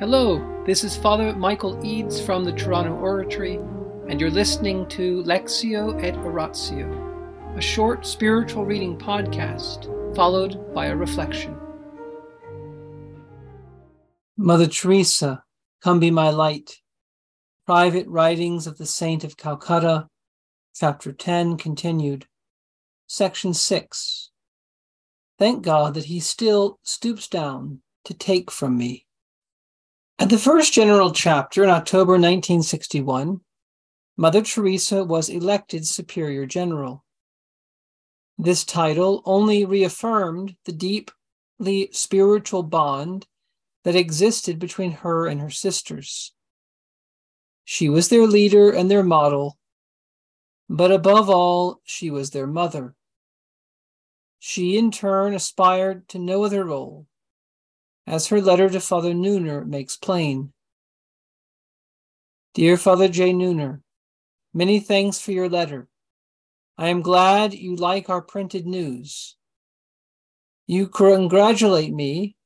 Hello, this is Father Michael Eades from the Toronto Oratory, and you're listening to Lectio et Oratio, a short spiritual reading podcast followed by a reflection. Mother Teresa, come be my light. Private Writings of the Saint of Calcutta, Chapter 10, continued. Section 6. Thank God that He still stoops down to take from me. At the first general chapter in October 1961, Mother Teresa was elected Superior General. This title only reaffirmed the deeply spiritual bond that existed between her and her sisters. She was their leader and their model, but above all, she was their mother. She, in turn, aspired to no other role as her letter to Father Neuner makes plain. Dear Father J. Neuner, many thanks for your letter. I am glad you like our printed news. You congratulate me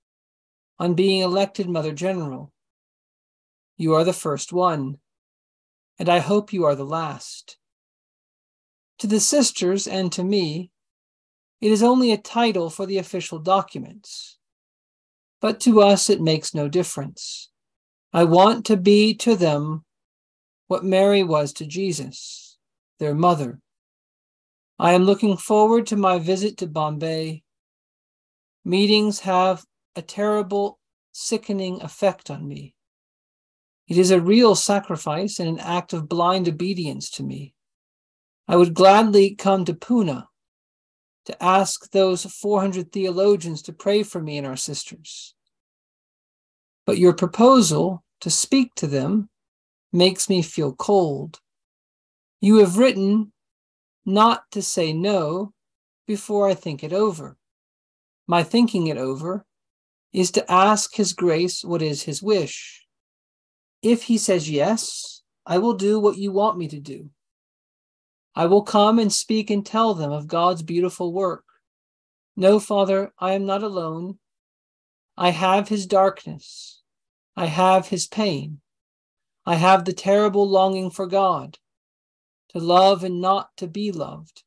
on being elected Mother General. You are the first one, and I hope you are the last. To the sisters and to me, it is only a title for the official documents but to us it makes no difference. I want to be to them what Mary was to Jesus, their mother. I am looking forward to my visit to Bombay. Meetings have a terrible, sickening effect on me. It is a real sacrifice and an act of blind obedience to me. I would gladly come to Pune to ask those 400 theologians to pray for me and our sisters. But your proposal to speak to them makes me feel cold. You have written not to say no before I think it over. My thinking it over is to ask His grace what is His wish. If He says yes, I will do what you want me to do. I will come and speak and tell them of God's beautiful work. No, Father, I am not alone. I have his darkness. I have his pain. I have the terrible longing for God, to love and not to be loved.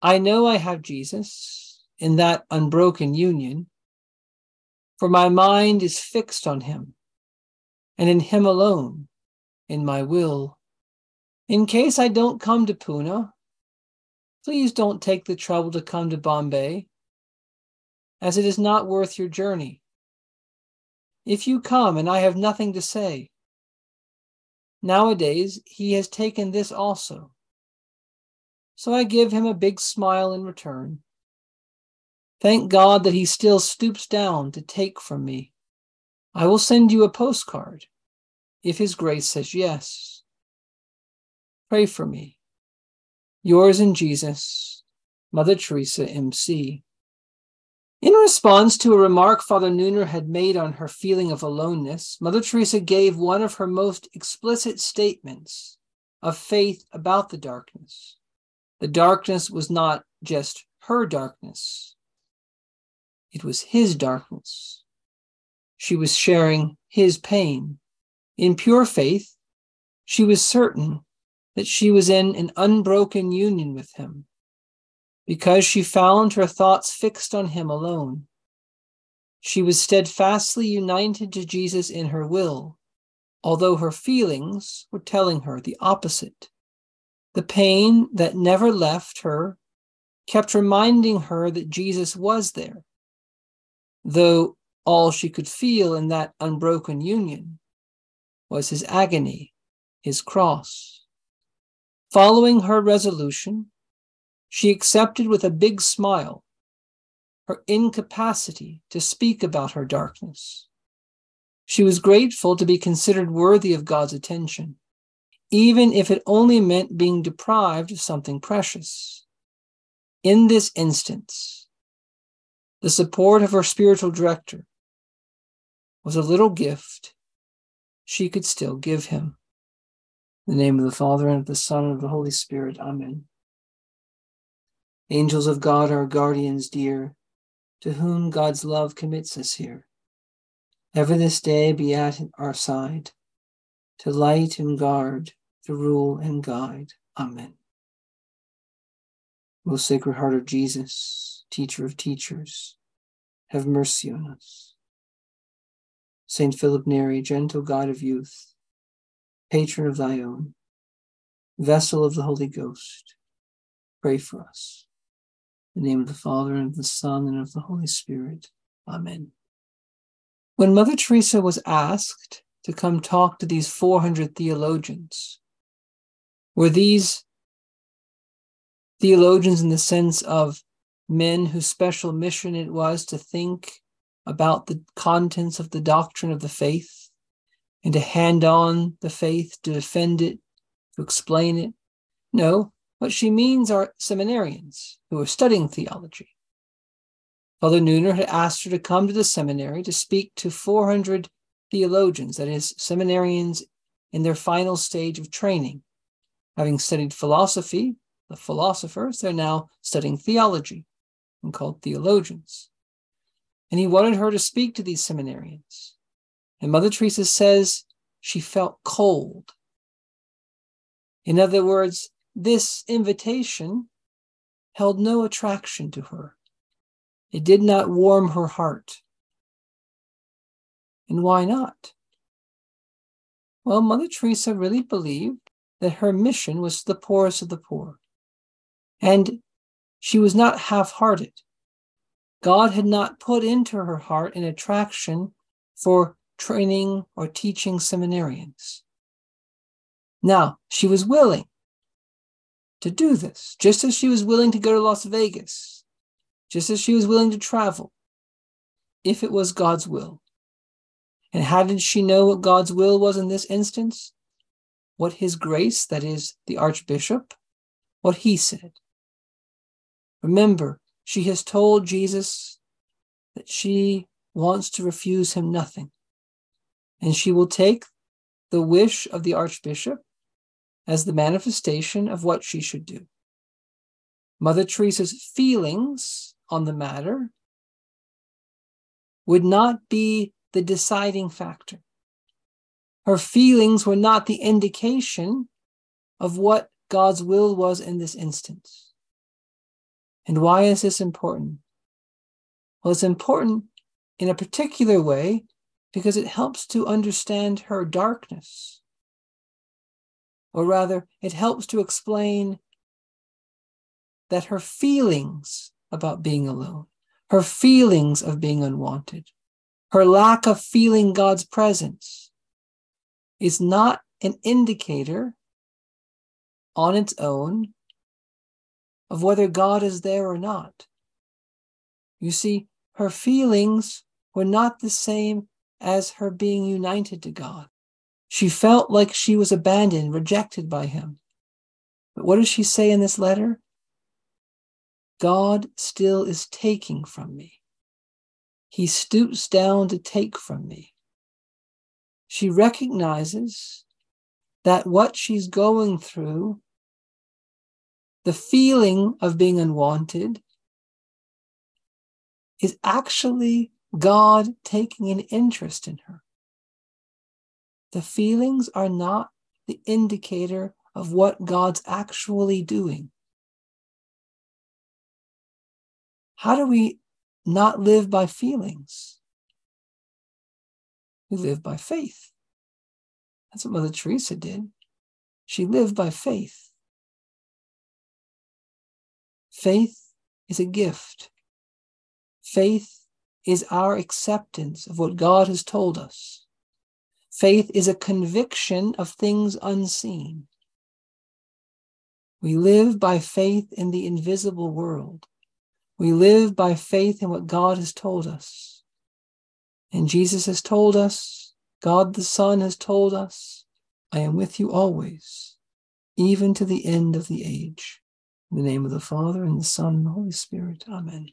I know I have Jesus in that unbroken union, for my mind is fixed on him, and in him alone, in my will. In case I don't come to Pune, please don't take the trouble to come to Bombay, as it is not worth your journey. If you come and I have nothing to say, nowadays he has taken this also. So I give him a big smile in return. Thank God that he still stoops down to take from me. I will send you a postcard if his grace says yes. Pray for me. Yours in Jesus, Mother Teresa, MC. In response to a remark Father Neuner had made on her feeling of aloneness, Mother Teresa gave one of her most explicit statements of faith about the darkness. The darkness was not just her darkness, it was his darkness. She was sharing his pain. In pure faith, she was certain that she was in an unbroken union with him, because she found her thoughts fixed on him alone. She was steadfastly united to Jesus in her will, although her feelings were telling her the opposite. The pain that never left her kept reminding her that Jesus was there, though all she could feel in that unbroken union was his agony, his cross. Following her resolution, she accepted with a big smile her incapacity to speak about her darkness. She was grateful to be considered worthy of God's attention, even if it only meant being deprived of something precious. In this instance, the support of her spiritual director was a little gift she could still give him. In the name of the Father, and of the Son, and of the Holy Spirit. Amen. Angels of God, our guardians dear, to whom God's love commits us here. ever this day be at our side, to light and guard, to rule and guide. Amen. Most Sacred Heart of Jesus, Teacher of teachers, have mercy on us. Saint Philip Neri, gentle God of youth, patron of thy own, vessel of the Holy Ghost, pray for us. In the name of the Father, and of the Son, and of the Holy Spirit. Amen. When Mother Teresa was asked to come talk to these 400 theologians, were these theologians in the sense of men whose special mission it was to think about the contents of the doctrine of the faith and to hand on the faith, to defend it, to explain it. No, what she means are seminarians who are studying theology. Father Neuner had asked her to come to the seminary to speak to 400 theologians, that is, seminarians in their final stage of training. Having studied philosophy, the philosophers, they're now studying theology and called theologians. And he wanted her to speak to these seminarians. And Mother Teresa says she felt cold. In other words, this invitation held no attraction to her. It did not warm her heart. And why not? Well, Mother Teresa really believed that her mission was the poorest of the poor. And she was not half hearted. God had not put into her heart an attraction for training or teaching seminarians. Now, she was willing to do this, just as she was willing to go to Las Vegas, just as she was willing to travel, if it was God's will. And how did she know what God's will was in this instance? What his grace, that is, the Archbishop, what he said. Remember, she has told Jesus that she wants to refuse him nothing. And she will take the wish of the Archbishop as the manifestation of what she should do. Mother Teresa's feelings on the matter would not be the deciding factor. Her feelings were not the indication of what God's will was in this instance. And why is this important? Well, it's important in a particular way because it helps to understand her darkness. Or rather, it helps to explain that her feelings about being alone, her feelings of being unwanted, her lack of feeling God's presence is not an indicator on its own of whether God is there or not. You see, her feelings were not the same as her being united to God. She felt like she was abandoned, rejected by him. But what does she say in this letter? God still is taking from me. He stoops down to take from me. She recognizes that what she's going through the feeling of being unwanted is actually God taking an interest in her. The feelings are not the indicator of what God's actually doing. How do we not live by feelings? We live by faith. That's what Mother Teresa did. She lived by faith. Faith is a gift. Faith is our acceptance of what God has told us. Faith is a conviction of things unseen. We live by faith in the invisible world. We live by faith in what God has told us. And Jesus has told us, God the Son has told us, I am with you always, even to the end of the age. In the name of the Father, and the Son, and the Holy Spirit. Amen.